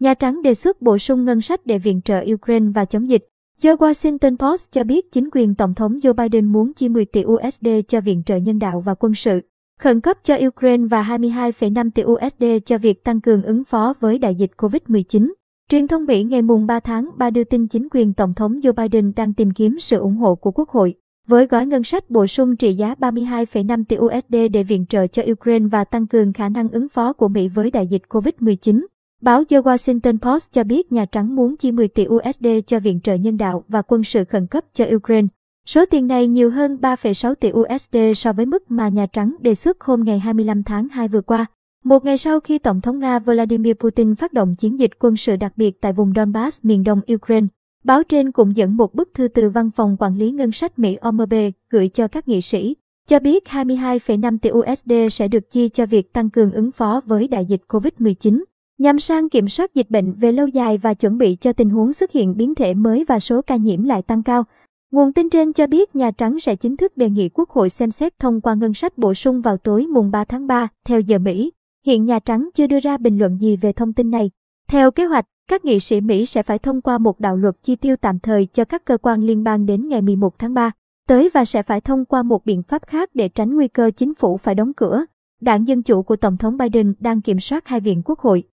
Nhà Trắng đề xuất bổ sung ngân sách để viện trợ Ukraine và chống dịch. The Washington Post cho biết chính quyền Tổng thống Joe Biden muốn chi 10 tỷ USD cho viện trợ nhân đạo và quân sự khẩn cấp cho Ukraine và 22,5 tỷ USD cho việc tăng cường ứng phó với đại dịch COVID-19. Truyền thông Mỹ ngày mùng 3 tháng 3 đưa tin chính quyền Tổng thống Joe Biden đang tìm kiếm sự ủng hộ của Quốc hội với gói ngân sách bổ sung trị giá 32,5 tỷ USD để viện trợ cho Ukraine và tăng cường khả năng ứng phó của Mỹ với đại dịch COVID-19. Báo The Washington Post cho biết Nhà Trắng muốn chi 10 tỷ USD cho viện trợ nhân đạo và quân sự khẩn cấp cho Ukraine. Số tiền này nhiều hơn 3,6 tỷ USD so với mức mà Nhà Trắng đề xuất hôm ngày 25 tháng 2 vừa qua. Một ngày sau khi Tổng thống Nga Vladimir Putin phát động chiến dịch quân sự đặc biệt tại vùng Donbass miền đông Ukraine, báo trên cũng dẫn một bức thư từ Văn phòng Quản lý Ngân sách Mỹ OMB gửi cho các nghị sĩ, cho biết 22,5 tỷ USD sẽ được chi cho việc tăng cường ứng phó với đại dịch COVID-19, nhằm sang kiểm soát dịch bệnh về lâu dài và chuẩn bị cho tình huống xuất hiện biến thể mới và số ca nhiễm lại tăng cao. Nguồn tin trên cho biết Nhà Trắng sẽ chính thức đề nghị Quốc hội xem xét thông qua ngân sách bổ sung vào tối mùng 3 tháng 3, theo giờ Mỹ. Hiện Nhà Trắng chưa đưa ra bình luận gì về thông tin này. Theo kế hoạch, các nghị sĩ Mỹ sẽ phải thông qua một đạo luật chi tiêu tạm thời cho các cơ quan liên bang đến ngày 11 tháng 3 tới và sẽ phải thông qua một biện pháp khác để tránh nguy cơ chính phủ phải đóng cửa. Đảng Dân Chủ của Tổng thống Biden đang kiểm soát hai viện quốc hội.